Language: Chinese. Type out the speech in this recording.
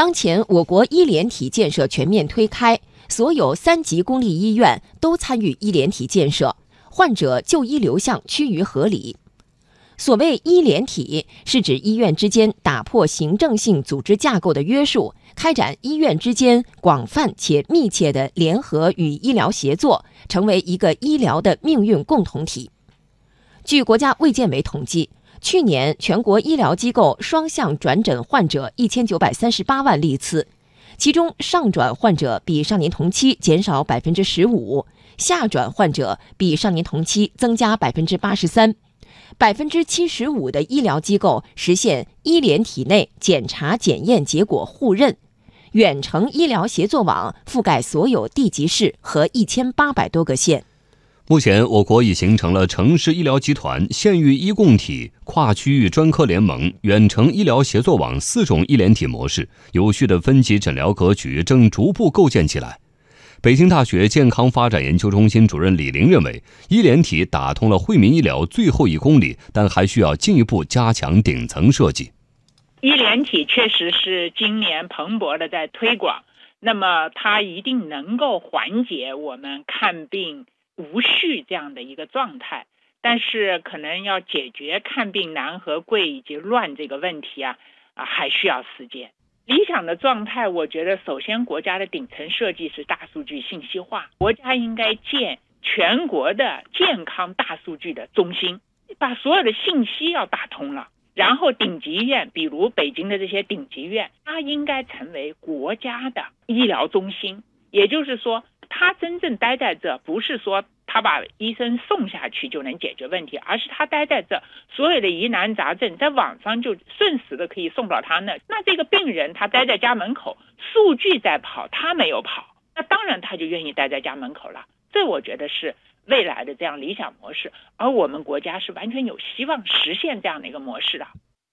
当前我国医联体建设全面推开，所有三级公立医院都参与医联体建设，患者就医流向趋于合理。所谓医联体，是指医院之间打破行政性组织架构的约束，开展医院之间广泛且密切的联合与医疗协作，成为一个医疗的命运共同体。据国家卫健委统计，去年全国医疗机构双向转诊患者一千九百三十八万例次，其中上转患者比上年同期减少百分之十五，下转患者比上年同期增加百分之八十三。百分之七十五的医疗机构实现医联体内检查检验结果互认，远程医疗协作网覆盖所有地级市和一千八百多个县。目前，我国已形成了城市医疗集团、县域医共体、跨区域专科联盟、远程医疗协作网四种医联体模式，有序的分级诊疗格局正逐步构建起来。北京大学健康发展研究中心主任李玲认为，医联体打通了惠民医疗最后一公里，但还需要进一步加强顶层设计。医联体确实是今年蓬勃的在推广，那么它一定能够缓解我们看病无序这样的一个状态，但是可能要解决看病难和贵以及乱这个问题啊啊，还需要时间。理想的状态，我觉得首先国家的顶层设计是大数据信息化，国家应该建全国的健康大数据的中心，把所有的信息要打通了。然后顶级医院，比如北京的这些顶级医院，它应该成为国家的医疗中心，也就是说。他真正待在这，不是说他把医生送下去就能解决问题，而是他待在这，所有的疑难杂症在网上就瞬时的可以送到他那。那这个病人他待在家门口，数据在跑，他没有跑，那当然他就愿意待在家门口了。这我觉得是未来的这样理想模式，而我们国家是完全有希望实现这样的一个模式的。